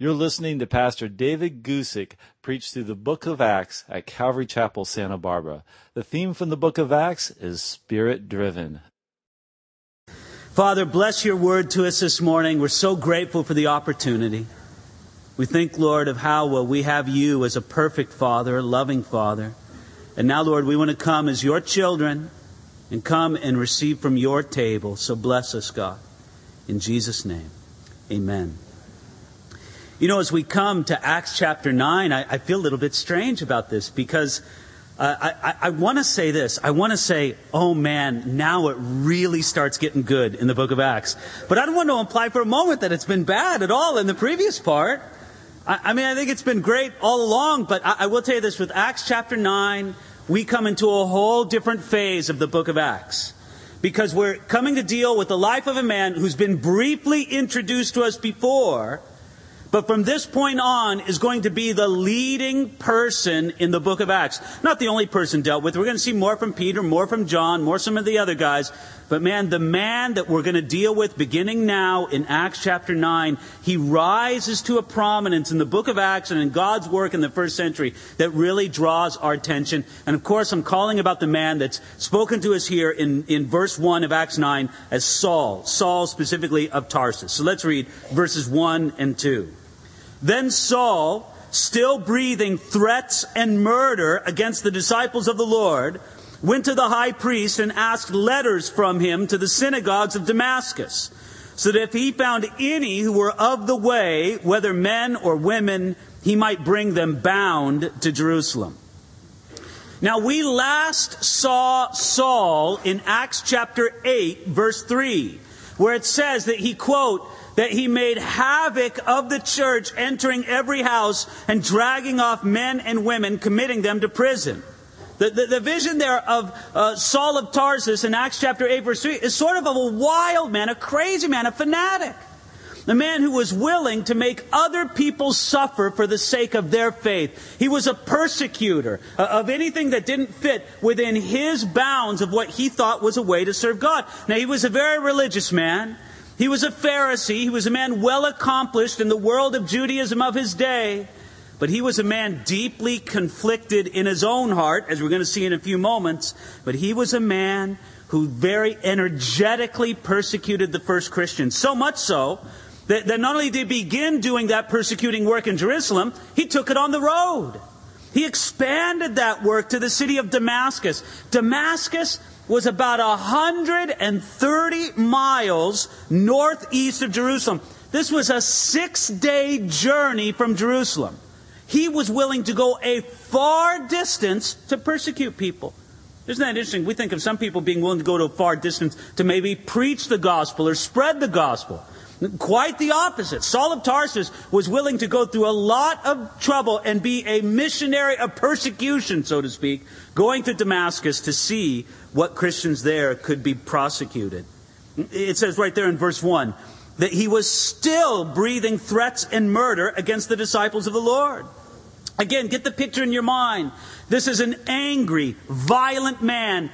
You're listening to Pastor David Guzik preach through the book of Acts at Calvary Chapel, Santa Barbara. The theme from the book of Acts is Spirit Driven. Father, bless your word to us this morning. We're so grateful for the opportunity. We think, Lord, of how well we have you as a perfect Father, a loving Father. And now, Lord, we want to come as your children and come and receive from your table. So bless us, God. In Jesus' name, amen. You know, as we come to Acts chapter 9, I, I feel a little bit strange about this because uh, I, I want to say this. I want to say, oh man, now it really starts getting good in the book of Acts. But I don't want to imply for a moment that it's been bad at all in the previous part. I, I mean, I think it's been great all along, but I, I will tell you this with Acts chapter 9, we come into a whole different phase of the book of Acts. Because we're coming to deal with the life of a man who's been briefly introduced to us before, but from this point on is going to be the leading person in the book of Acts. Not the only person dealt with. We're going to see more from Peter, more from John, more some of the other guys. But man, the man that we're going to deal with beginning now in Acts chapter 9, he rises to a prominence in the book of Acts and in God's work in the first century that really draws our attention. And of course, I'm calling about the man that's spoken to us here in, in verse 1 of Acts 9 as Saul. Saul specifically of Tarsus. So let's read verses 1 and 2. Then Saul, still breathing threats and murder against the disciples of the Lord, went to the high priest and asked letters from him to the synagogues of Damascus, so that if he found any who were of the way, whether men or women, he might bring them bound to Jerusalem. Now, we last saw Saul in Acts chapter 8, verse 3, where it says that he, quote, that he made havoc of the church, entering every house and dragging off men and women, committing them to prison. The, the, the vision there of uh, Saul of Tarsus in Acts chapter 8, verse 3 is sort of of a wild man, a crazy man, a fanatic. A man who was willing to make other people suffer for the sake of their faith. He was a persecutor uh, of anything that didn't fit within his bounds of what he thought was a way to serve God. Now, he was a very religious man. He was a Pharisee. He was a man well accomplished in the world of Judaism of his day. But he was a man deeply conflicted in his own heart, as we're going to see in a few moments. But he was a man who very energetically persecuted the first Christians. So much so that, that not only did he begin doing that persecuting work in Jerusalem, he took it on the road. He expanded that work to the city of Damascus. Damascus was about 130 miles northeast of Jerusalem. This was a six day journey from Jerusalem. He was willing to go a far distance to persecute people. Isn't that interesting? We think of some people being willing to go to a far distance to maybe preach the gospel or spread the gospel. Quite the opposite. Saul of Tarsus was willing to go through a lot of trouble and be a missionary of persecution, so to speak, going to Damascus to see what Christians there could be prosecuted. It says right there in verse 1 that he was still breathing threats and murder against the disciples of the Lord. Again, get the picture in your mind. This is an angry, violent man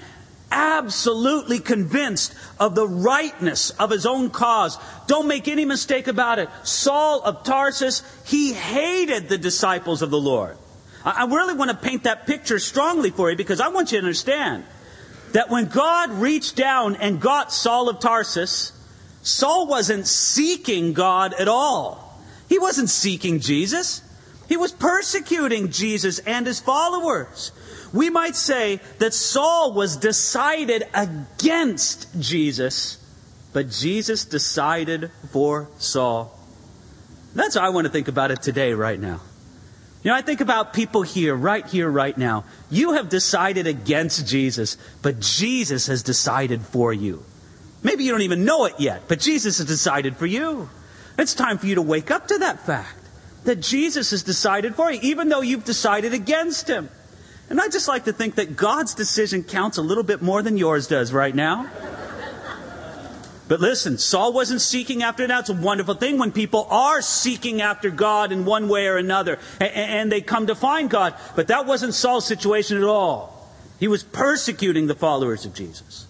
absolutely convinced of the rightness of his own cause. Don't make any mistake about it. Saul of Tarsus, he hated the disciples of the Lord. I really want to paint that picture strongly for you because I want you to understand that when God reached down and got Saul of Tarsus, Saul wasn't seeking God at all. He wasn't seeking Jesus. He was persecuting Jesus and his followers. We might say that Saul was decided against Jesus, but Jesus decided for Saul. That's how I want to think about it today, right now. You know, I think about people here, right here, right now. You have decided against Jesus, but Jesus has decided for you. Maybe you don't even know it yet, but Jesus has decided for you. It's time for you to wake up to that fact that Jesus has decided for you, even though you've decided against him. And I just like to think that God's decision counts a little bit more than yours does right now. But listen, Saul wasn't seeking after that. It's a wonderful thing when people are seeking after God in one way or another and, they come to find God. But that wasn't Saul's situation at all. He was persecuting the followers of Jesus.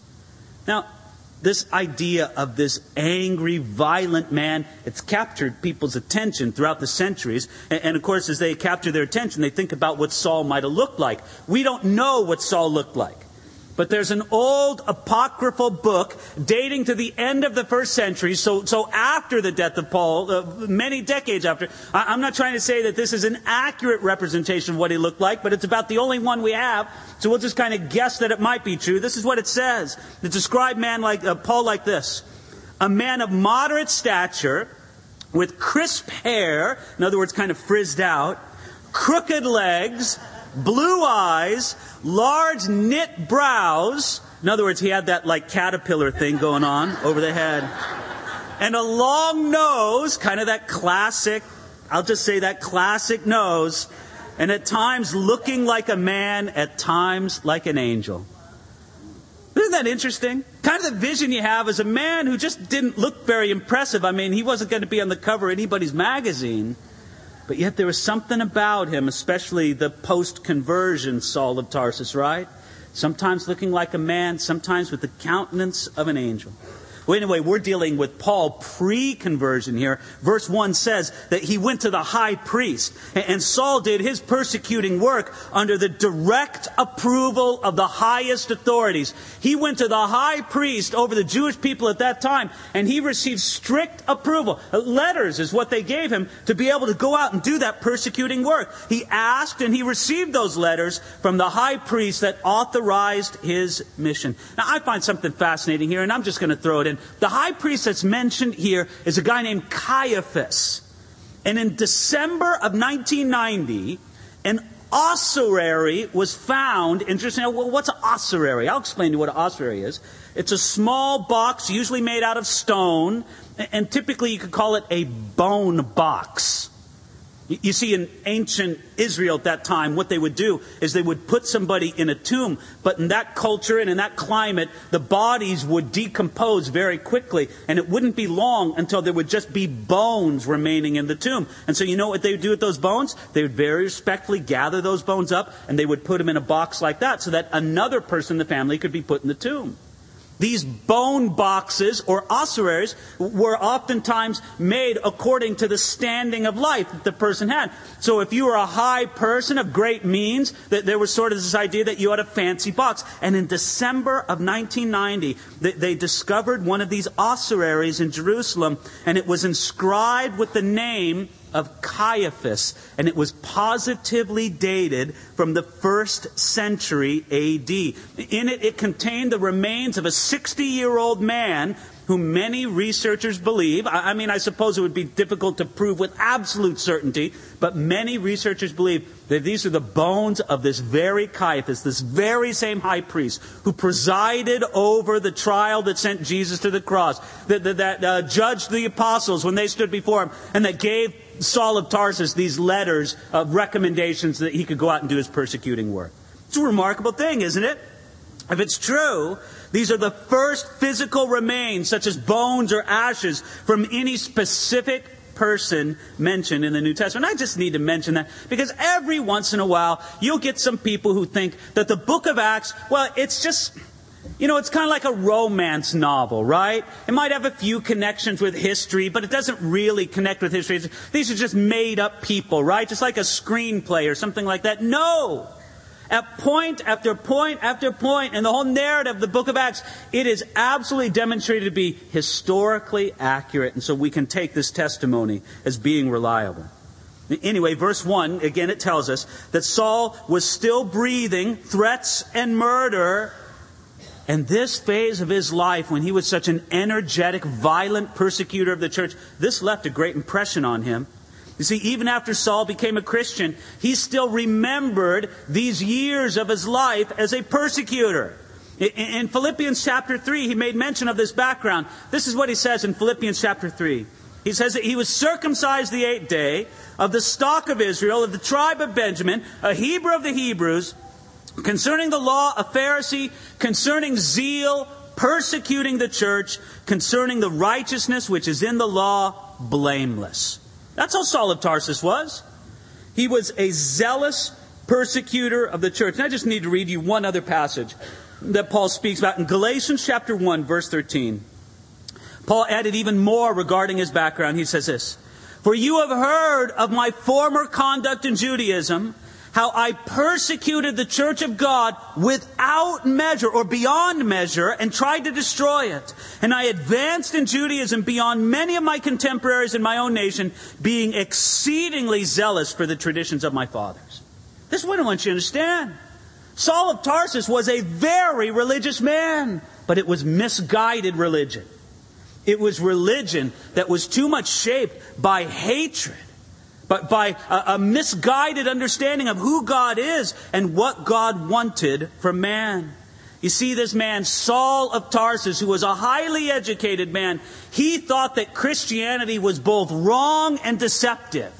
Now, this idea of this angry, violent man, it's captured people's attention throughout the centuries. And, and, of course, as they capture their attention, they think about what Saul might have looked like. We don't know what Saul looked like. But there's an old apocryphal book dating to the end of the first century, so, so after the death of Paul, uh, many decades after. I, I'm not trying to say that this is an accurate representation of what he looked like, but it's about the only one we have, so we'll just kind of guess that it might be true. This is what it says. It describes man like, uh, Paul like this. A man of moderate stature, with crisp hair, in other words, kind of frizzed out, crooked legs, blue eyes, large knit brows. In other words, he had that like caterpillar thing going on over the head. And a long nose, kind of that classic, I'll just say that classic nose. And at times looking like a man, at times like an angel. Isn't that interesting? Kind of the vision you have as a man who just didn't look very impressive. I mean, he wasn't going to be on the cover of anybody's magazine. But yet there was something about him, especially the post conversion Saul of Tarsus, right? Sometimes looking like a man, sometimes with the countenance of an angel. Well, anyway, we're dealing with Paul pre conversion here. Verse 1 says that he went to the high priest, and Saul did his persecuting work under the direct approval of the highest authorities. He went to the high priest over the Jewish people at that time, and he received strict approval. Uh, letters is what they gave him to be able to go out and do that persecuting work. He asked and he received those letters from the high priest that authorized his mission. Now, I find something fascinating here, and I'm just going to throw it in. The high priest that's mentioned here is a guy named Caiaphas. And in December of 1990, an ossuary was found. Interesting. Well, what's an ossuary? I'll explain to you what an ossuary is. It's a small box, usually made out of stone, and typically you could call it a bone box. You see, in ancient Israel at that time, what they would do is they would put somebody in a tomb, but in that culture and in that climate, the bodies would decompose very quickly, and it wouldn't be long until there would just be bones remaining in the tomb. And so, you know what they would do with those bones? They would very respectfully gather those bones up, and they would put them in a box like that so that another person in the family could be put in the tomb. These bone boxes or ossuaries were oftentimes made according to the standing of life that the person had. So if you were a high person of great means, that there was sort of this idea that you had a fancy box. And in December of 1990, they, they discovered one of these ossuaries in Jerusalem, and it was inscribed with the name of Caiaphas, and it was positively dated from the first century AD. In it, it contained the remains of a 60 year old man who many researchers believe, I mean, I suppose it would be difficult to prove with absolute certainty, but many researchers believe that these are the bones of this very Caiaphas, this very same high priest who presided over the trial that sent Jesus to the cross, that, that, that uh, judged the apostles when they stood before him, and that gave Saul of Tarsus these letters of recommendations that he could go out and do his persecuting work. It's a remarkable thing, isn't it? If it's true, these are the first physical remains, such as bones or ashes, from any specific person mentioned in the New Testament. I just need to mention that because every once in a while you'll get some people who think that the book of Acts, well, it's just you know, it's kind of like a romance novel, right? It might have a few connections with history, but it doesn't really connect with history. These are just made up people, right? Just like a screenplay or something like that. No! At point after point after point in the whole narrative of the book of Acts, it is absolutely demonstrated to be historically accurate. And so we can take this testimony as being reliable. Anyway, verse 1, again, it tells us that Saul was still breathing threats and murder and this phase of his life, when he was such an energetic, violent persecutor of the church, this left a great impression on him. You see, even after Saul became a Christian, he still remembered these years of his life as a persecutor. In Philippians chapter 3, he made mention of this background. This is what he says in Philippians chapter 3. He says that he was circumcised the eighth day, of the stock of Israel, of the tribe of Benjamin, a Hebrew of the Hebrews, concerning the law, a Pharisee, concerning zeal, persecuting the church, concerning the righteousness which is in the law, blameless. That's how Saul of Tarsus was. He was a zealous persecutor of the church. And I just need to read you one other passage. that Paul speaks about in Galatians chapter 1, verse 13. Paul added even more regarding his background. He says this For you have heard of my former conduct in Judaism, how I persecuted the church of God without measure or beyond measure and tried to destroy it. And I advanced in Judaism beyond many of my contemporaries in my own nation, being exceedingly zealous for the traditions of my fathers. This is what I want you to understand. Saul of Tarsus was a very religious man, but it was misguided religion. It was religion that was too much shaped by hatred, but by a, a, misguided understanding of who God is and what God wanted from man. You see, this man, Saul of Tarsus, who was a highly educated man, he thought that Christianity was both wrong and deceptive.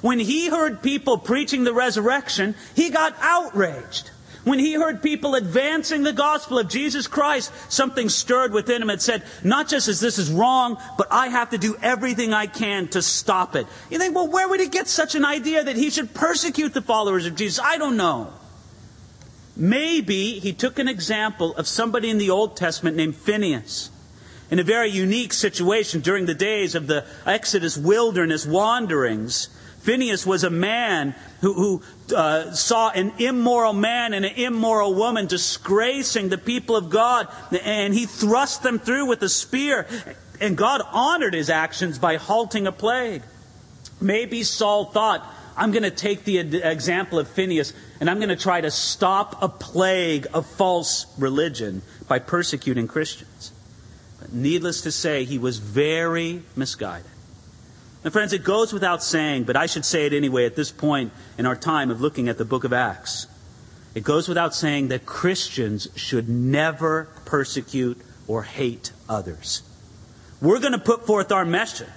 When he heard people preaching the resurrection, he got outraged. When he heard people advancing the gospel of Jesus Christ, something stirred within him and said, not just as this is wrong, but I have to do everything I can to stop it. You think, well, where would he get such an idea that he should persecute the followers of Jesus? I don't know. Maybe he took an example of somebody in the Old Testament named Phineas in a very unique situation during the days of the Exodus wilderness wanderings. Phineas was a man who, who uh, saw an immoral man and an immoral woman disgracing the people of God, and he thrust them through with a spear. And God honored his actions by halting a plague. Maybe Saul thought, I'm going to take the example of Phineas and I'm going to try to stop a plague of false religion by persecuting Christians. But needless to say, he was very misguided. And friends, it goes without saying, but I should say it anyway at this point in our time of looking at the book of Acts. It goes without saying that Christians should never persecute or hate others. We're going to put forth our message,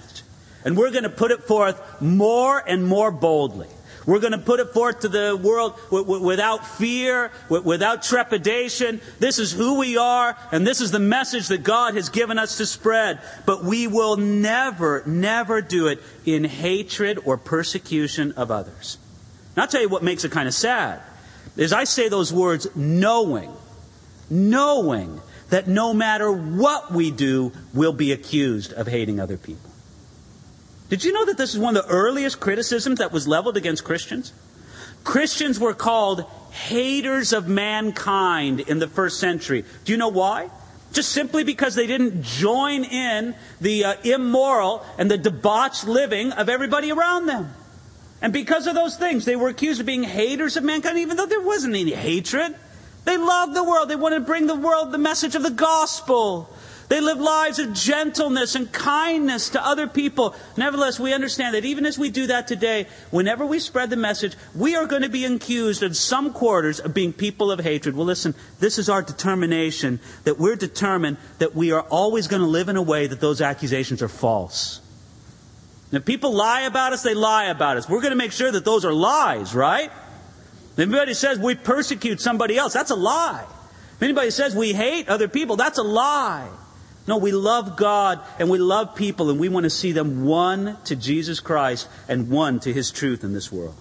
and we're going to put it forth more and more boldly. We're going to put it forth to the world without fear, without trepidation. This is who we are, and this is the message that God has given us to spread. But we will never, never do it in hatred or persecution of others. And I'll tell you what makes it kind of sad. Is I say those words knowing, knowing that no matter what we do, we'll be accused of hating other people. Did you know that this is one of the earliest criticisms that was leveled against Christians? Christians were called haters of mankind in the first century. Do you know why? Just simply because they didn't join in the uh, immoral and the debauched living of everybody around them. And because of those things, they were accused of being haters of mankind, even though there wasn't any hatred. They loved the world. They wanted to bring the world the message of the gospel. They live lives of gentleness and kindness to other people. Nevertheless, we understand that even as we do that today, whenever we spread the message, we are going to be accused in some quarters of being people of hatred. Well, listen, this is our determination that we're determined that we are always going to live in a way that those accusations are false. If people lie about us, they lie about us. We're going to make sure that those are lies, right? If anybody says we persecute somebody else, that's a lie. If anybody says we hate other people, that's a lie. No, we love God and we love people and we want to see them won to Jesus Christ and won to His truth in this world.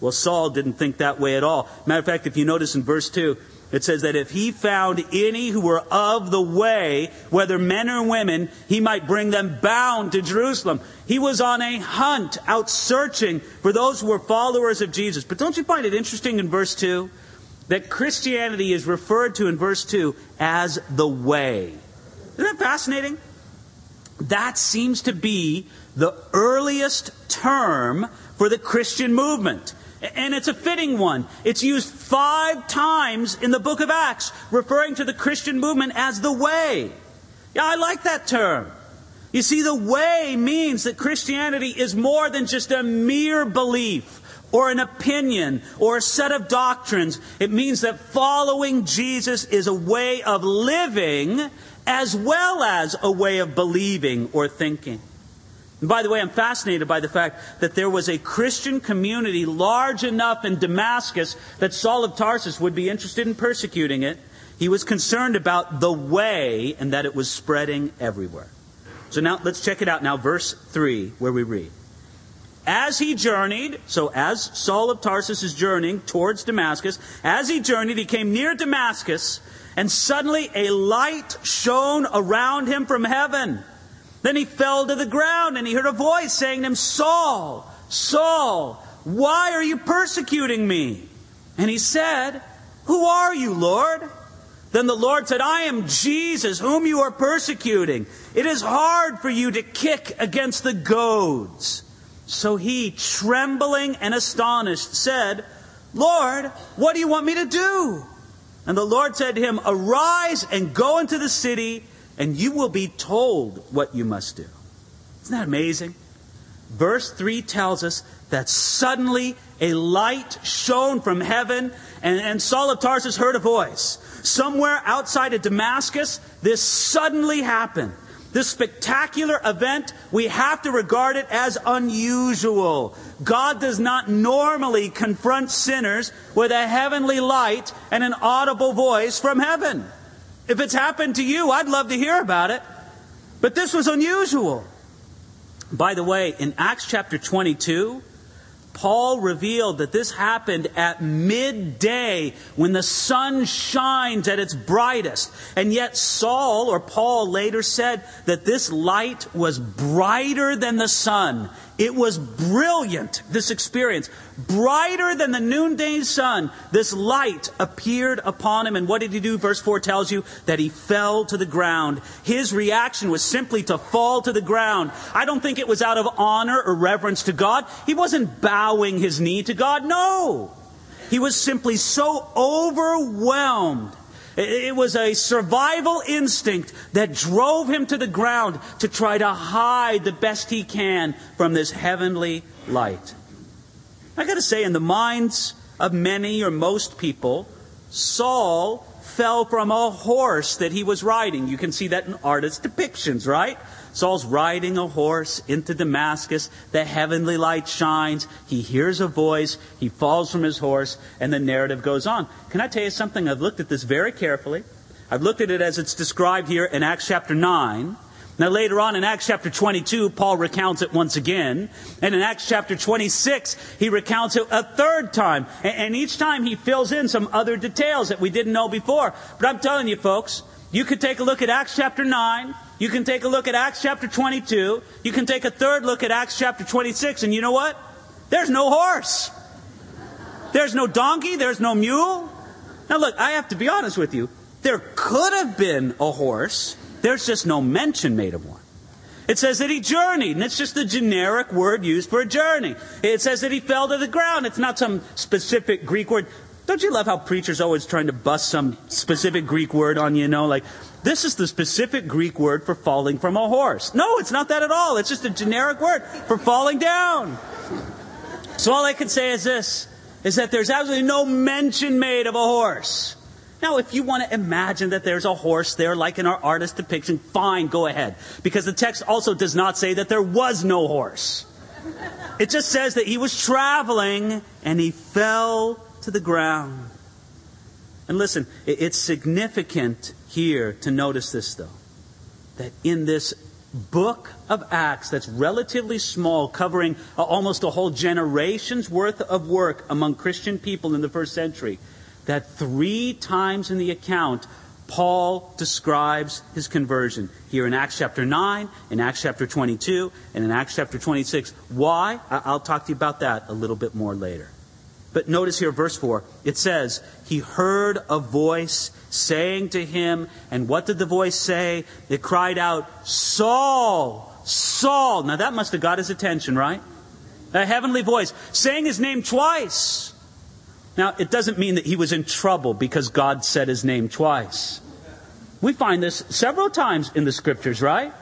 Well, Saul didn't think that way at all. Matter of fact, if you notice in verse 2, it says that if he found any who were of the way, whether men or women, he might bring them bound to Jerusalem. He was on a hunt, out searching for those who were followers of Jesus. But don't you find it interesting in verse 2 that Christianity is referred to in verse 2 as the way? Isn't that fascinating? That seems to be the earliest term for the Christian movement. And it's a fitting one. It's used five times in the book of Acts, referring to the Christian movement as the way. Yeah, I like that term. You see, the way means that Christianity is more than just a mere belief or an opinion or a set of doctrines. It means that following Jesus is a way of living as well as a way of believing or thinking. And by the way, I'm fascinated by the fact that there was a Christian community large enough in Damascus that Saul of Tarsus would be interested in persecuting it. He was concerned about the way and that it was spreading everywhere. So now let's check it out now, verse 3, where we read. As he journeyed, so as Saul of Tarsus is journeying towards Damascus, as he journeyed, he came near Damascus, and suddenly a light shone around him from heaven. Then he fell to the ground and he heard a voice saying to him, Saul, Saul, why are you persecuting me? And he said, Who are you, Lord? Then the Lord said, I am Jesus, whom you are persecuting. It is hard for you to kick against the goads. So he, trembling and astonished, said, Lord, what do you want me to do? And the Lord said to him, Arise and go into the city, and you will be told what you must do. Isn't that amazing? Verse 3 tells us that suddenly a light shone from heaven, and, and Saul of Tarsus heard a voice. Somewhere outside of Damascus, this suddenly happened. This spectacular event, we have to regard it as unusual. God does not normally confront sinners with a heavenly light and an audible voice from heaven. If it's happened to you, I'd love to hear about it. But this was unusual. By the way, in Acts chapter 22, Paul revealed that this happened at midday when the sun shines at its brightest. And yet Saul or Paul later said that this light was brighter than the sun. It was brilliant, this experience. Brighter than the noonday sun, this light appeared upon him. And what did he do? Verse 4 tells you that he fell to the ground. His reaction was simply to fall to the ground. I don't think it was out of honor or reverence to God. He wasn't bowing his knee to God. No. He was simply so overwhelmed it was a survival instinct that drove him to the ground to try to hide the best he can from this heavenly light. I got to say, in the minds of many or most people, Saul fell from a horse that he was riding. You can see that in artist depictions, right? Saul's riding a horse into Damascus. The heavenly light shines. He hears a voice. He falls from his horse, and the narrative goes on. Can I tell you something? I've looked at this very carefully. I've looked at it as it's described here in Acts chapter 9. Now, later on in Acts chapter 22, Paul recounts it once again. And in Acts chapter 26, he recounts it a third time. And each time he fills in some other details that we didn't know before. But I'm telling you, folks, you could take a look at Acts chapter 9. You can take a look at Acts chapter 22. You can take a third look at Acts chapter 26. And you know what? There's no horse. There's no donkey. There's no mule. Now, look, I have to be honest with you. There could have been a horse. There's just no mention made of one. It says that he journeyed, and it's just the generic word used for a journey. It says that he fell to the ground. It's not some specific Greek word. Don't you love how preachers always trying to bust some specific Greek word on you, you know, like this is the specific Greek word for falling from a horse. No, it's not that at all. It's just a generic word for falling down. So all I can say is this is that there's absolutely no mention made of a horse. Now, if you want to imagine that there's a horse there, like in our artist depiction, fine, go ahead. Because the text also does not say that there was no horse. It just says that he was traveling and he fell to the ground. And listen, it's significant here to notice this, though, that in this book of Acts that's relatively small, covering almost a whole generation's worth of work among Christian people in the first century, that three times in the account, Paul describes his conversion. Here in Acts chapter 9, in Acts chapter 22, and in Acts chapter 26. Why? I'll talk to you about that a little bit more later. But notice here, verse 4, it says, He heard a voice saying to him, and what did the voice say? It cried out, Saul, Saul. Now that must have got his attention, right? A heavenly voice saying his name twice. Now, it doesn't mean that he was in trouble because God said his name twice. We find this several times in the scriptures, right?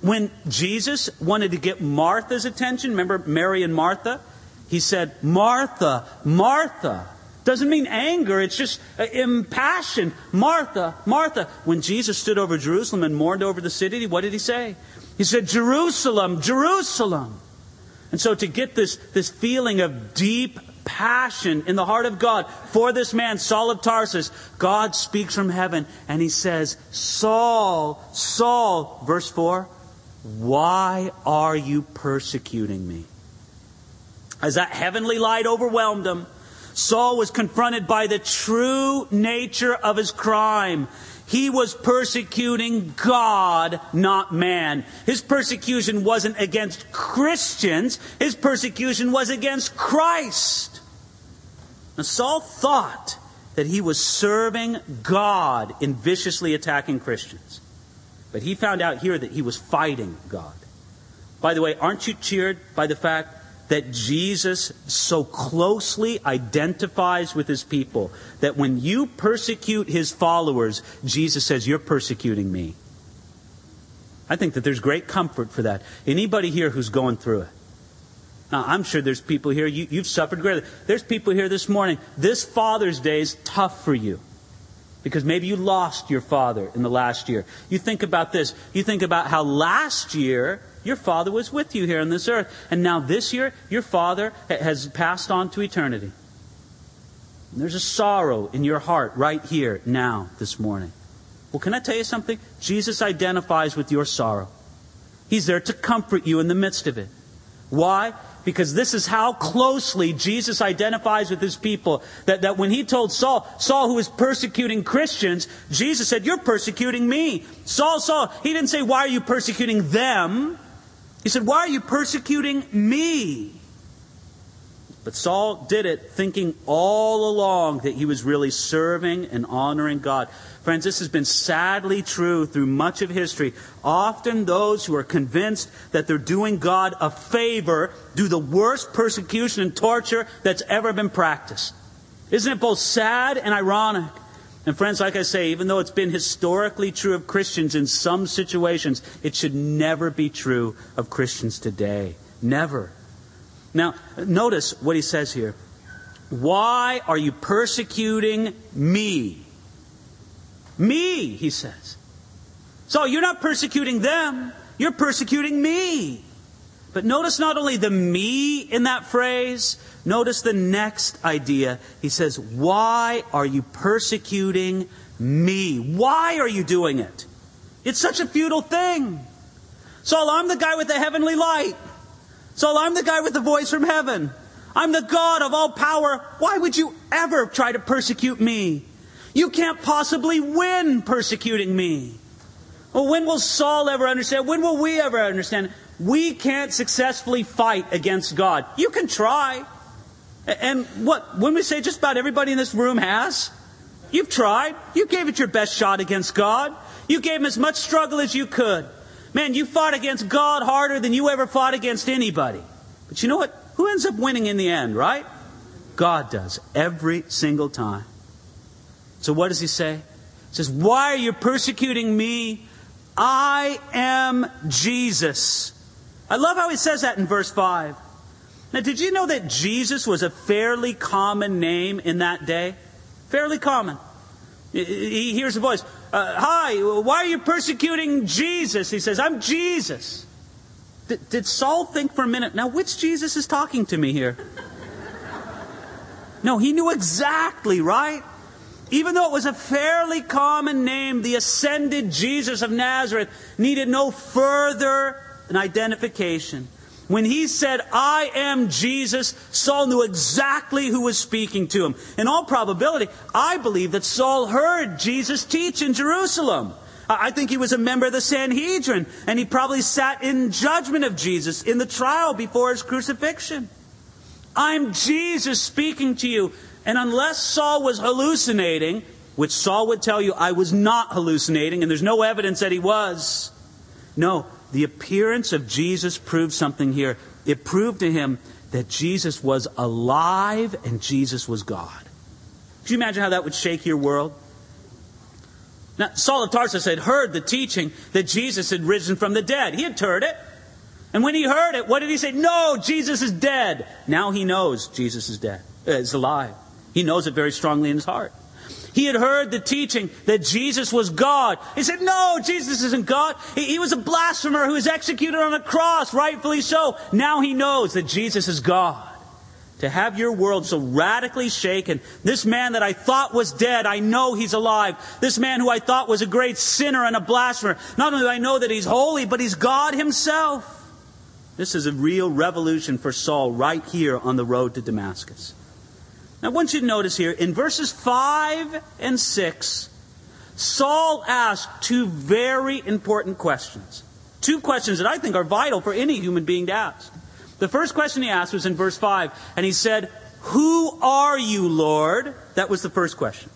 When Jesus wanted to get Martha's attention, remember Mary and Martha? He said, Martha, Martha. Doesn't mean anger, it's just uh, impassioned. Martha, Martha. When Jesus stood over Jerusalem and mourned over the city, what did he say? He said, Jerusalem, Jerusalem. And so to get this, this feeling of deep passion in the heart of God for this man, Saul of Tarsus, God speaks from heaven and he says, Saul, Saul, verse 4, why are you persecuting me? As that heavenly light overwhelmed him, Saul was confronted by the true nature of his crime. He was persecuting God, not man. His persecution wasn't against Christians, his persecution was against Christ. Now, Saul thought that he was serving God in viciously attacking Christians. But he found out here that he was fighting God. By the way, aren't you cheered by the fact that Jesus so closely identifies with his people that when you persecute his followers, Jesus says, You're persecuting me. I think that there's great comfort for that. Anybody here who's going through it? Now, I'm sure there's people here, you, have suffered greatly. There's people here this morning. This Father's Day is tough for you because maybe you lost your father in the last year. You think about this. You think about how last year your father was with you here on this earth. And now this year, your father has passed on to eternity. And there's a sorrow in your heart right here, now, this morning. Well, can I tell you something? Jesus identifies with your sorrow. He's there to comfort you in the midst of it. Why? Because this is how closely Jesus identifies with his people. That, that when he told Saul, Saul who was persecuting Christians, Jesus said, You're persecuting me. Saul, Saul, he didn't say, Why are you persecuting them? He said, Why are you persecuting me? But Saul did it thinking all along that he was really serving and honoring God. Friends, this has been sadly true through much of history. Often those who are convinced that they're doing God a favor do the worst persecution and torture that's ever been practiced. Isn't it both sad and ironic? And friends, like I say, even though it's been historically true of Christians in some situations, it should never be true of Christians today. Never. Now, notice what he says here. Why are you persecuting me? Me, he says. So you're not persecuting them, you're persecuting me. But notice not only the me in that phrase, notice the next idea. He says, Why are you persecuting me? Why are you doing it? It's such a futile thing. Saul, I'm the guy with the heavenly light. Saul, I'm the guy with the voice from heaven. I'm the God of all power. Why would you ever try to persecute me? You can't possibly win persecuting me. Well, when will Saul ever understand? When will we ever understand? We can't successfully fight against God. You can try. And what, when we say just about everybody in this room has, you've tried. You gave it your best shot against God. You gave him as much struggle as you could. Man, you fought against God harder than you ever fought against anybody. But you know what? Who ends up winning in the end, right? God does, every single time. So what does he say? He says, Why are you persecuting me? I am Jesus. I love how he says that in verse 5. Now, did you know that Jesus was a fairly common name in that day? Fairly common. He hears a voice. Uh, Hi, why are you persecuting Jesus? He says, I'm Jesus. D- did Saul think for a minute, now which Jesus is talking to me here? no, he knew exactly, right? Even though it was a fairly common name, the ascended Jesus of Nazareth needed no further an identification. When he said, I am Jesus, Saul knew exactly who was speaking to him. In all probability, I believe that Saul heard Jesus teach in Jerusalem. I think he was a member of the Sanhedrin, and he probably sat in judgment of Jesus in the trial before his crucifixion. I'm Jesus speaking to you. And unless Saul was hallucinating, which Saul would tell you I was not hallucinating, and there's no evidence that he was. No, the appearance of Jesus proved something here. It proved to him that Jesus was alive and Jesus was God. Could you imagine how that would shake your world? Now, Saul of Tarsus had heard the teaching that Jesus had risen from the dead. He had heard it. And when he heard it, what did he say? No, Jesus is dead. Now he knows Jesus is dead, uh, is alive. He knows it very strongly in his heart. He had heard the teaching that Jesus was God. He said, No, Jesus isn't God. He, he, was a blasphemer who was executed on a cross, rightfully so. Now he knows that Jesus is God. To have your world so radically shaken, this man that I thought was dead, I know he's alive. This man who I thought was a great sinner and a blasphemer, not only do I know that he's holy, but he's God himself. This is a real revolution for Saul right here on the road to Damascus. Now, I want you to notice here in verses 5 and 6, Saul asked two very important questions. Two questions that I think are vital for any human being to ask. The first question he asked was in verse 5, and he said, Who are you, Lord? That was the first question.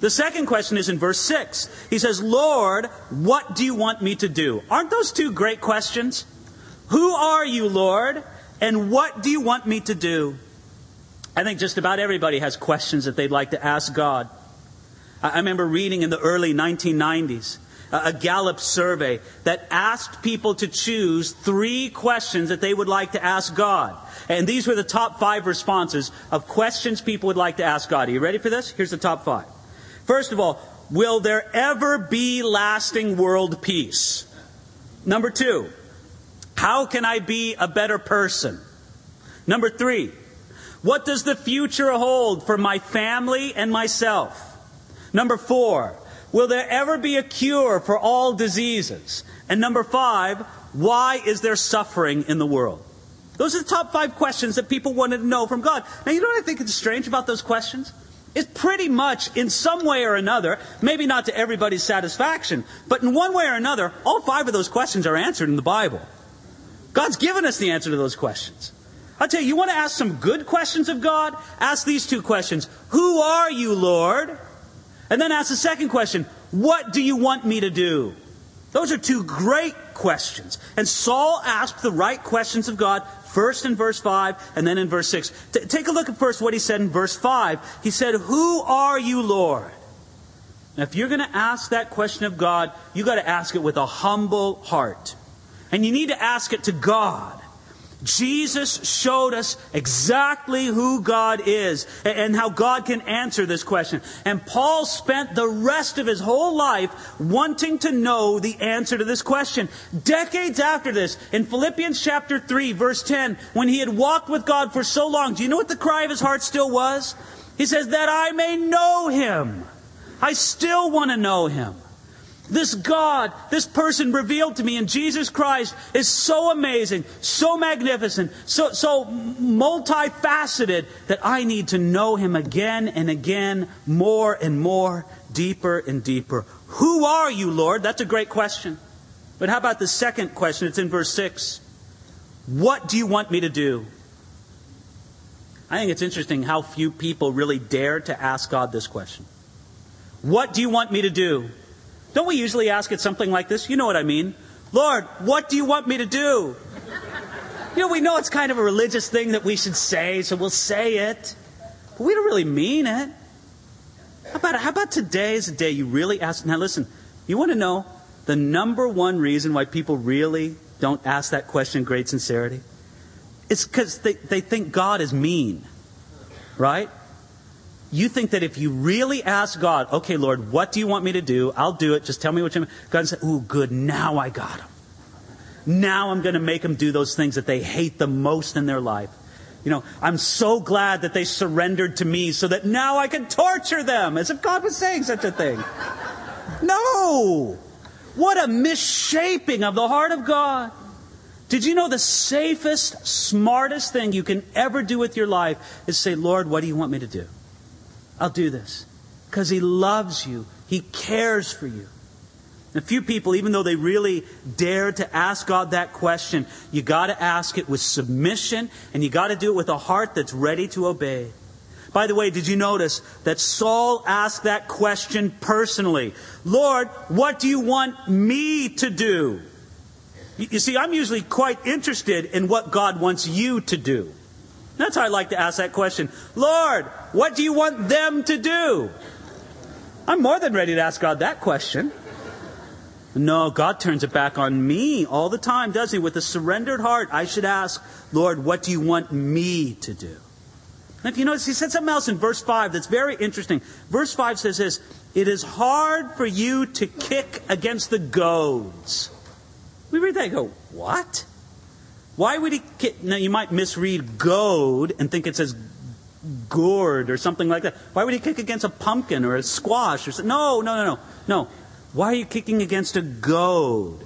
The second question is in verse 6. He says, Lord, what do you want me to do? Aren't those two great questions? Who are you, Lord? And what do you want me to do? I think just about everybody has questions that they'd like to ask God. I remember reading in the early 1990s a Gallup survey that asked people to choose three questions that they would like to ask God. And these were the top five responses of questions people would like to ask God. Are you ready for this? Here's the top five. First of all, will there ever be lasting world peace? Number two, how can I be a better person? Number three, what does the future hold for my family and myself? Number four, will there ever be a cure for all diseases? And number five, why is there suffering in the world? Those are the top five questions that people wanted to know from God. Now, you know what I think is strange about those questions? It's pretty much, in some way or another, maybe not to everybody's satisfaction, but in one way or another, all five of those questions are answered in the Bible. God's given us the answer to those questions. I'll tell you, you want to ask some good questions of God? Ask these two questions Who are you, Lord? And then ask the second question What do you want me to do? Those are two great questions. And Saul asked the right questions of God first in verse 5 and then in verse 6. T- take a look at first what he said in verse 5. He said, Who are you, Lord? Now, if you're going to ask that question of God, you've got to ask it with a humble heart. And you need to ask it to God. Jesus showed us exactly who God is and how God can answer this question. And Paul spent the rest of his whole life wanting to know the answer to this question. Decades after this, in Philippians chapter 3, verse 10, when he had walked with God for so long, do you know what the cry of his heart still was? He says, That I may know him. I still want to know him. This God, this person revealed to me in Jesus Christ is so amazing, so magnificent, so, so multifaceted that I need to know him again and again, more and more, deeper and deeper. Who are you, Lord? That's a great question. But how about the second question? It's in verse 6. What do you want me to do? I think it's interesting how few people really dare to ask God this question. What do you want me to do? Don't we usually ask it something like this? You know what I mean. Lord, what do you want me to do? You know, we know it's kind of a religious thing that we should say, so we'll say it. But we don't really mean it. How about, how about today is a day you really ask? Now, listen, you want to know the number one reason why people really don't ask that question in great sincerity? It's because they, they think God is mean, right? You think that if you really ask God, okay, Lord, what do you want me to do? I'll do it. Just tell me what you want. God said, ooh, good. Now I got him. Now I'm going to make them do those things that they hate the most in their life. You know, I'm so glad that they surrendered to me so that now I can torture them, as if God was saying such a thing. No! What a misshaping of the heart of God. Did you know the safest, smartest thing you can ever do with your life is say, Lord, what do you want me to do? I'll do this. Because He loves you, He cares for you. A few people, even though they really dare to ask God that question, you got to ask it with submission and you got to do it with a heart that's ready to obey. By the way, did you notice that Saul asked that question personally? Lord, what do you want me to do? You see, I'm usually quite interested in what God wants you to do. That's how I like to ask that question. Lord, what do you want them to do? I'm more than ready to ask God that question. No, God turns it back on me all the time, does He? With a surrendered heart, I should ask, Lord, what do you want me to do? And if you notice, He said something else in verse 5 that's very interesting. Verse 5 says this It is hard for you to kick against the goads. We read that and go, What? Why would he kick? Now, you might misread goad and think it says gourd or something like that. Why would he kick against a pumpkin or a squash or something? No, no, no, no. No. Why are you kicking against a goad?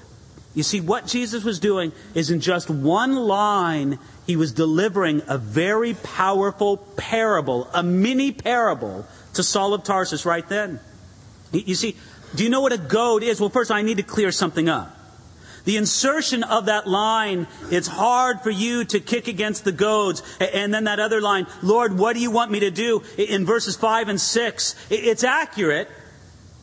You see, what Jesus was doing is in just one line, he was delivering a very powerful parable, a mini parable to Saul of Tarsus right then. You see, do you know what a goad is? Well, first I need to clear something up. The insertion of that line, it's hard for you to kick against the goads. And then that other line, Lord, what do you want me to do? In verses 5 and 6, it's accurate,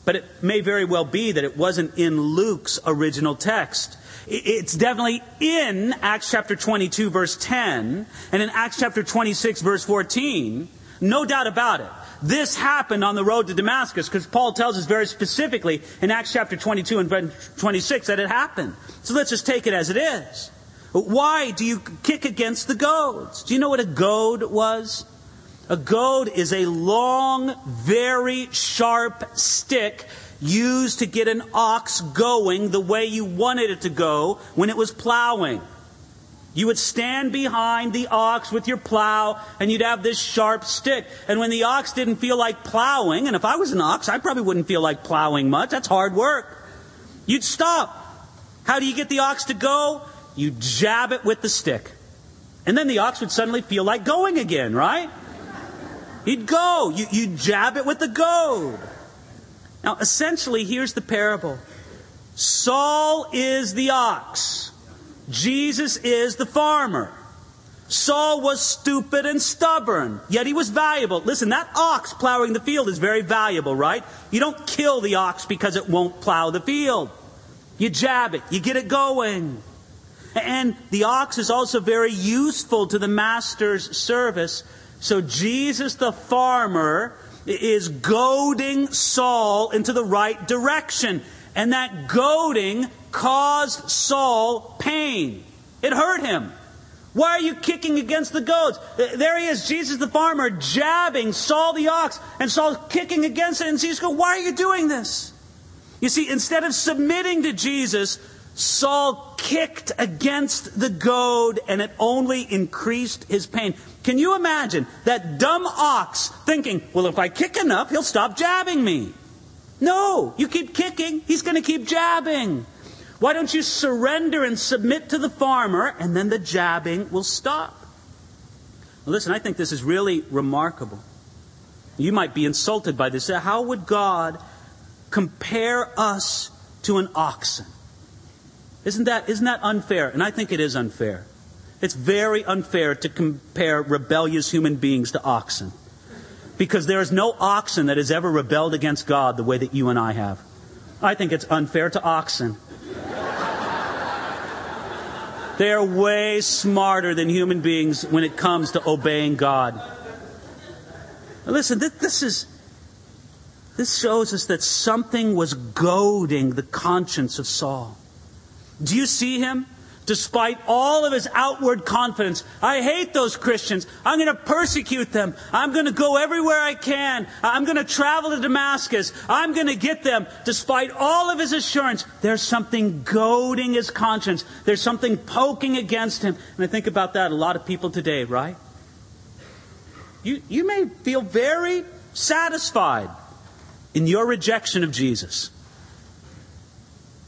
but it may very well be that it wasn't in Luke's original text. It's definitely in Acts chapter 22, verse 10, and in Acts chapter 26, verse 14. No doubt about it. This happened on the road to Damascus because Paul tells us very specifically in Acts chapter 22 and 26 that it happened. So let's just take it as it is. Why do you kick against the goads? Do you know what a goad was? A goad is a long, very sharp stick used to get an ox going the way you wanted it to go when it was plowing. You would stand behind the ox with your plow and you'd have this sharp stick. And when the ox didn't feel like plowing, and if I was an ox, I probably wouldn't feel like plowing much. That's hard work. You'd stop. How do you get the ox to go? You jab it with the stick. And then the ox would suddenly feel like going again, right? He'd go. You, you jab it with the goad. Now, essentially, here's the parable Saul is the ox, Jesus is the farmer. Saul was stupid and stubborn, yet he was valuable. Listen, that ox plowing the field is very valuable, right? You don't kill the ox because it won't plow the field. You jab it, you get it going. And the ox is also very useful to the master's service so Jesus the farmer is goading Saul into the right direction. And that goading caused Saul pain. It hurt him. Why are you kicking against the goads? There he is, Jesus the farmer, jabbing Saul the ox, and Saul kicking against it. And Jesus goes, Why are you doing this? You see, instead of submitting to Jesus, Saul kicked against the goad and it only increased his pain. Can you imagine that dumb ox thinking, well, if I kick enough, he'll stop jabbing me? No, you keep kicking, he's going to keep jabbing. Why don't you surrender and submit to the farmer and then the jabbing will stop? Well, listen, I think this is really remarkable. You might be insulted by this. How would God compare us to an oxen? Isn't that, isn't that unfair? And I think it is unfair. It's very unfair to compare rebellious human beings to oxen. Because there is no oxen that has ever rebelled against God the way that you and I have. I think it's unfair to oxen. They are way smarter than human beings when it comes to obeying God. Now listen, this, this is this shows us that something was goading the conscience of Saul. Do you see him? Despite all of his outward confidence, I hate those Christians. I'm going to persecute them. I'm going to go everywhere I can. I'm going to travel to Damascus. I'm going to get them. Despite all of his assurance, there's something goading his conscience. There's something poking against him. And I think about that a lot of people today, right? You, you may feel very satisfied in your rejection of Jesus.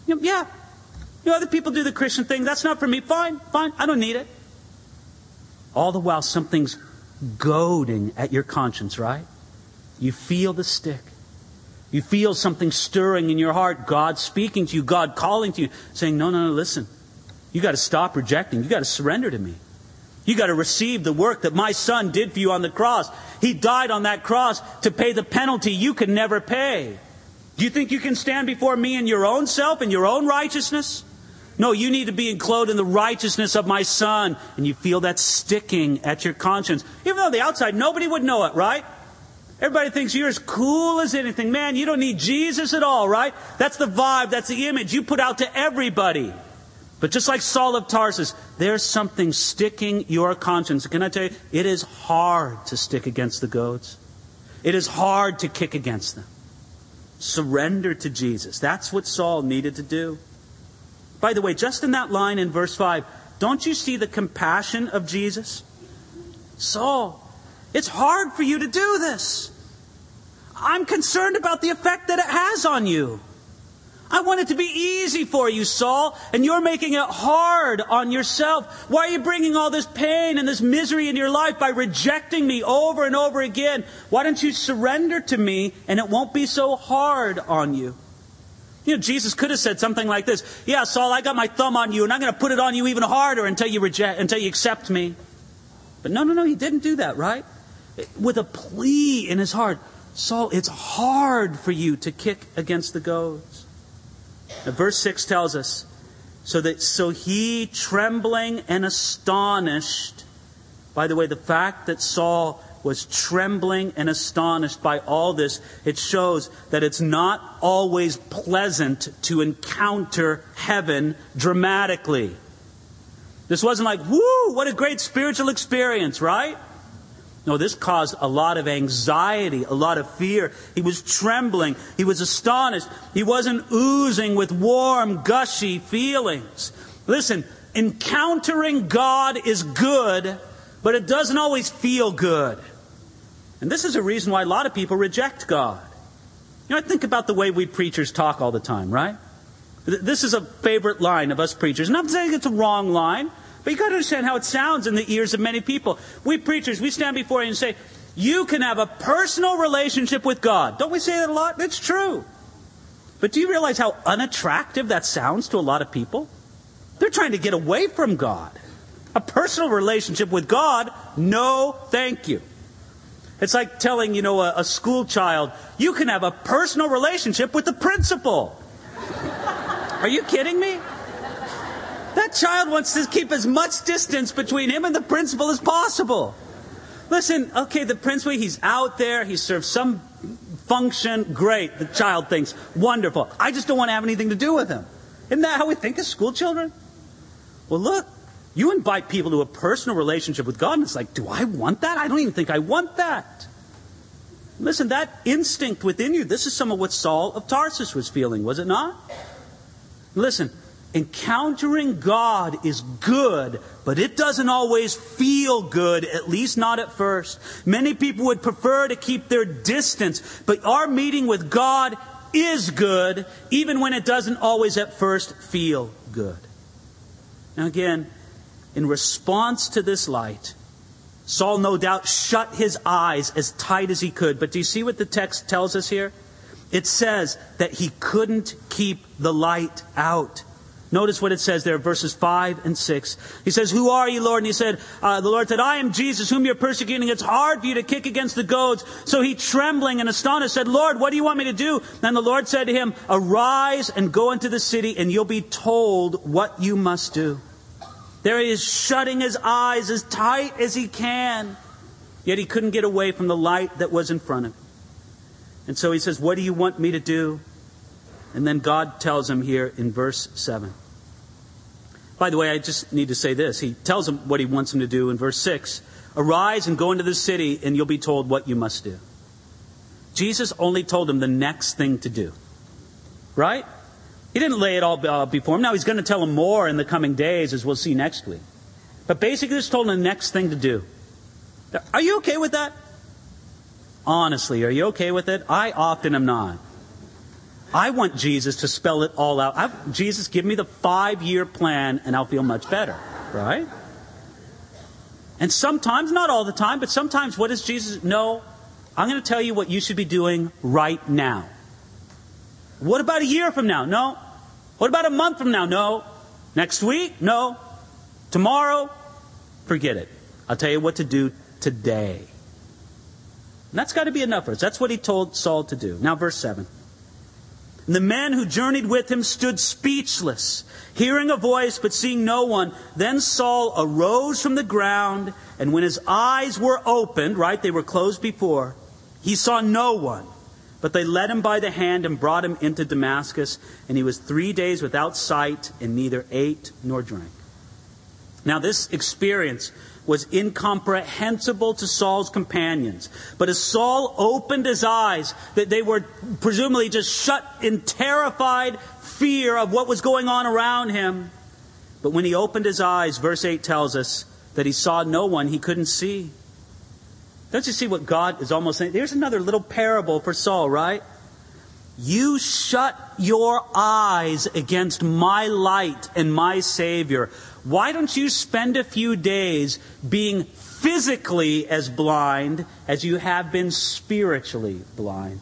Yeah, you know, other people do the Christian thing. That's not for me. Fine, fine. I don't need it. All the while, something's goading at your conscience, right? You feel the stick. You feel something stirring in your heart. God speaking to you, God calling to you, saying, No, no, no, listen. You got to stop rejecting. You got to surrender to me. You got to receive the work that my son did for you on the cross. He died on that cross to pay the penalty you could never pay. Do you think you can stand before me in your own self and your own righteousness? No, you need to be enclosed in the righteousness of my son. And you feel that sticking at your conscience. Even though the outside, nobody would know it, right? Everybody thinks you're as cool as anything. Man, you don't need Jesus at all, right? That's the vibe, that's the image you put out to everybody. But just like Saul of Tarsus, there's something sticking your conscience. Can I tell you, it is hard to stick against the goads. It is hard to kick against them. Surrender to Jesus. That's what Saul needed to do. By the way, just in that line in verse 5, don't you see the compassion of Jesus? Saul, it's hard for you to do this. I'm concerned about the effect that it has on you. I want it to be easy for you, Saul, and you're making it hard on yourself. Why are you bringing all this pain and this misery into your life by rejecting me over and over again? Why don't you surrender to me and it won't be so hard on you? You know, Jesus could have said something like this Yeah, Saul, I got my thumb on you, and I'm going to put it on you even harder until you reject, until you accept me. But no, no, no, he didn't do that, right? With a plea in his heart Saul, it's hard for you to kick against the goads. Now, verse 6 tells us so that so he trembling and astonished by the way the fact that Saul was trembling and astonished by all this, it shows that it's not always pleasant to encounter heaven dramatically. This wasn't like, whoo, what a great spiritual experience, right? No, this caused a lot of anxiety, a lot of fear. He was trembling. He was astonished. He wasn't oozing with warm, gushy feelings. Listen, encountering God is good, but it doesn't always feel good. And this is a reason why a lot of people reject God. You know, I think about the way we preachers talk all the time, right? This is a favorite line of us preachers. And I'm saying it's a wrong line, but you got to understand how it sounds in the ears of many people. We preachers, we stand before you and say, you can have a personal relationship with God. Don't we say that a lot? It's true. But do you realize how unattractive that sounds to a lot of people? They're trying to get away from God. A personal relationship with God, no thank you. It's like telling, you know, a, a school child, you can have a personal relationship with the principal. Are you kidding me? That child wants to keep as much distance between him and the principal as possible. Listen, okay, the principal, he's out there, he serves some function, great. The child thinks, wonderful. I just don't want to have anything to do with him. Isn't that how we think as school children? Well, look, you invite people to a personal relationship with God, and it's like, do I want that? I don't even think I want that. Listen, that instinct within you, this is some of what Saul of Tarsus was feeling, was it not? Listen, encountering God is good, but it doesn't always feel good, at least not at first. Many people would prefer to keep their distance, but our meeting with God is good, even when it doesn't always at first feel good. Now, again, in response to this light, Saul no doubt shut his eyes as tight as he could. But do you see what the text tells us here? It says that he couldn't keep the light out. Notice what it says there, verses 5 and 6. He says, Who are you, Lord? And he said, uh, The Lord said, I am Jesus, whom you're persecuting. It's hard for you to kick against the goads. So he, trembling and astonished, said, Lord, what do you want me to do? And the Lord said to him, Arise and go into the city, and you'll be told what you must do. There he is shutting his eyes as tight as he can. Yet he couldn't get away from the light that was in front of him. And so he says, What do you want me to do? And then God tells him here in verse 7. By the way, I just need to say this. He tells him what he wants him to do in verse 6 Arise and go into the city, and you'll be told what you must do. Jesus only told him the next thing to do. Right? He didn't lay it all uh, before him. Now he's going to tell him more in the coming days, as we'll see next week. But basically, just told him the next thing to do. Are you okay with that? Honestly, are you okay with it? I often am not. I want Jesus to spell it all out. I, Jesus, give me the five year plan and I'll feel much better, right? And sometimes, not all the time, but sometimes what does Jesus know? I'm going to tell you what you should be doing right now. What about a year from now? No. What about a month from now? No. Next week? No. Tomorrow? Forget it. I'll tell you what to do today. And that's got to be enough for us. That's what he told Saul to do. Now, verse 7. And the men who journeyed with him stood speechless, hearing a voice but seeing no one. Then Saul arose from the ground, and when his eyes were opened, right, they were closed before, he saw no one. But they led him by the hand and brought him into Damascus, and he was three days without sight and neither ate nor drank. Now, this experience was incomprehensible to Saul's companions. But as Saul opened his eyes, that they were presumably just shut in terrified fear of what was going on around him. But when he opened his eyes, verse 8 tells us that he saw no one he couldn't see. Don't you see what God is almost saying? There's another little parable for Saul, right? You shut your eyes against my light and my Savior. Why don't you spend a few days being physically as blind as you have been spiritually blind?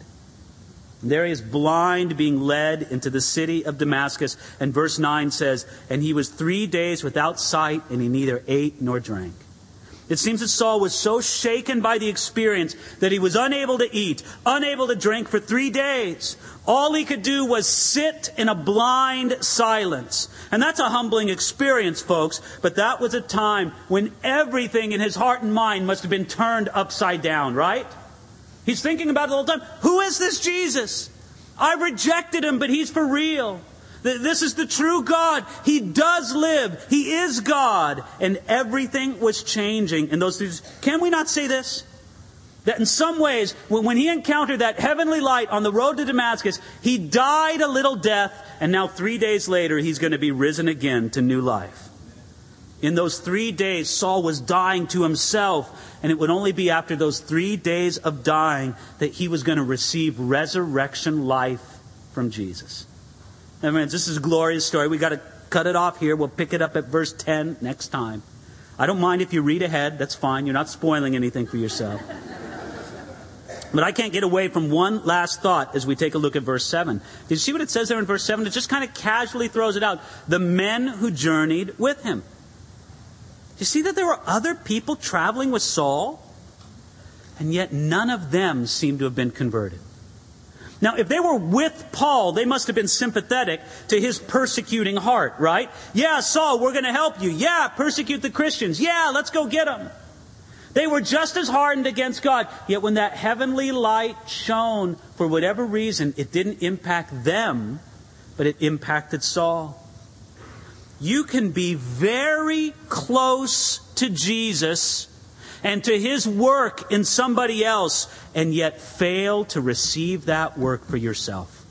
And there he is blind, being led into the city of Damascus. And verse 9 says, And he was three days without sight, and he neither ate nor drank. It seems that Saul was so shaken by the experience that he was unable to eat, unable to drink for three days. All he could do was sit in a blind silence. And that's a humbling experience, folks, but that was a time when everything in his heart and mind must have been turned upside down, right? He's thinking about it all the time. Who is this Jesus? I rejected him, but he's for real. This is the true God. He does live. He is God. And everything was changing in those things. Can we not say this? That in some ways, when he encountered that heavenly light on the road to Damascus, he died a little death, and now three days later, he's going to be risen again to new life. In those three days, Saul was dying to himself, and it would only be after those three days of dying that he was going to receive resurrection life from Jesus. And friends, this is a glorious story. We got to cut it off here. We'll pick it up at verse 10 next time. I don't mind if you read ahead. That's fine. You're not spoiling anything for yourself. But I can't get away from one last thought as we take a look at verse 7. Did you see what it says there in verse 7? It just kind of casually throws it out. The men who journeyed with him. You see that there were other people traveling with Saul? And yet none of them seem to have been converted. Now, if they were with Paul, they must have been sympathetic to his persecuting heart, right? Yeah, Saul, we're going to help you. Yeah, persecute the Christians. Yeah, let's go get them. They were just as hardened against God. Yet when that heavenly light shone, for whatever reason, it didn't impact them, but it impacted Saul. You can be very close to Jesus and to his work in somebody else and yet fail to receive that work for yourself.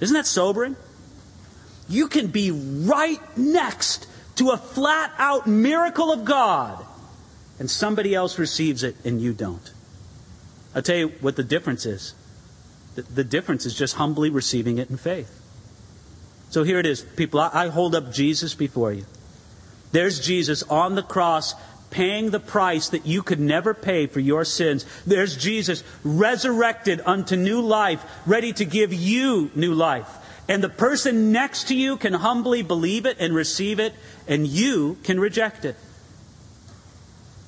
Isn't that sobering? You can be right next to a flat out miracle of God and somebody else receives it and you don't. I'll tell you what the difference is. The, difference is just humbly receiving it in faith. So here it is, people. I hold up Jesus before you. There's Jesus on the cross paying the price that you could never pay for your sins. There's Jesus resurrected unto new life, ready to give you new life. And the person next to you can humbly believe it and receive it, and you can reject it.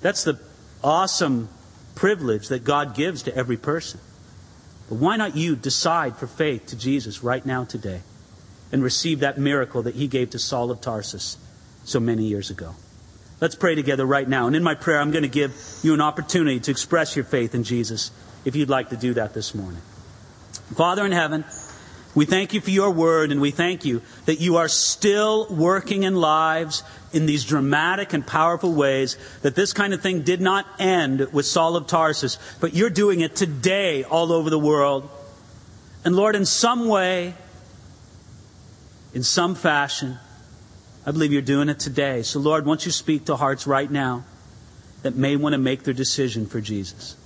That's the awesome privilege that God gives to every person. But why not you decide for faith to Jesus right now, today, and receive that miracle that He gave to Saul of Tarsus so many years ago? Let's pray together right now. And in my prayer, I'm going to give you an opportunity to express your faith in Jesus if you'd like to do that this morning. Father in heaven, we thank you for your word and we thank you that you are still working in lives in these dramatic and powerful ways, that this kind of thing did not end with Saul of Tarsus, but you're doing it today all over the world. And Lord, in some way, in some fashion, I believe you're doing it today. So, Lord, won't you speak to hearts right now that may want to make their decision for Jesus?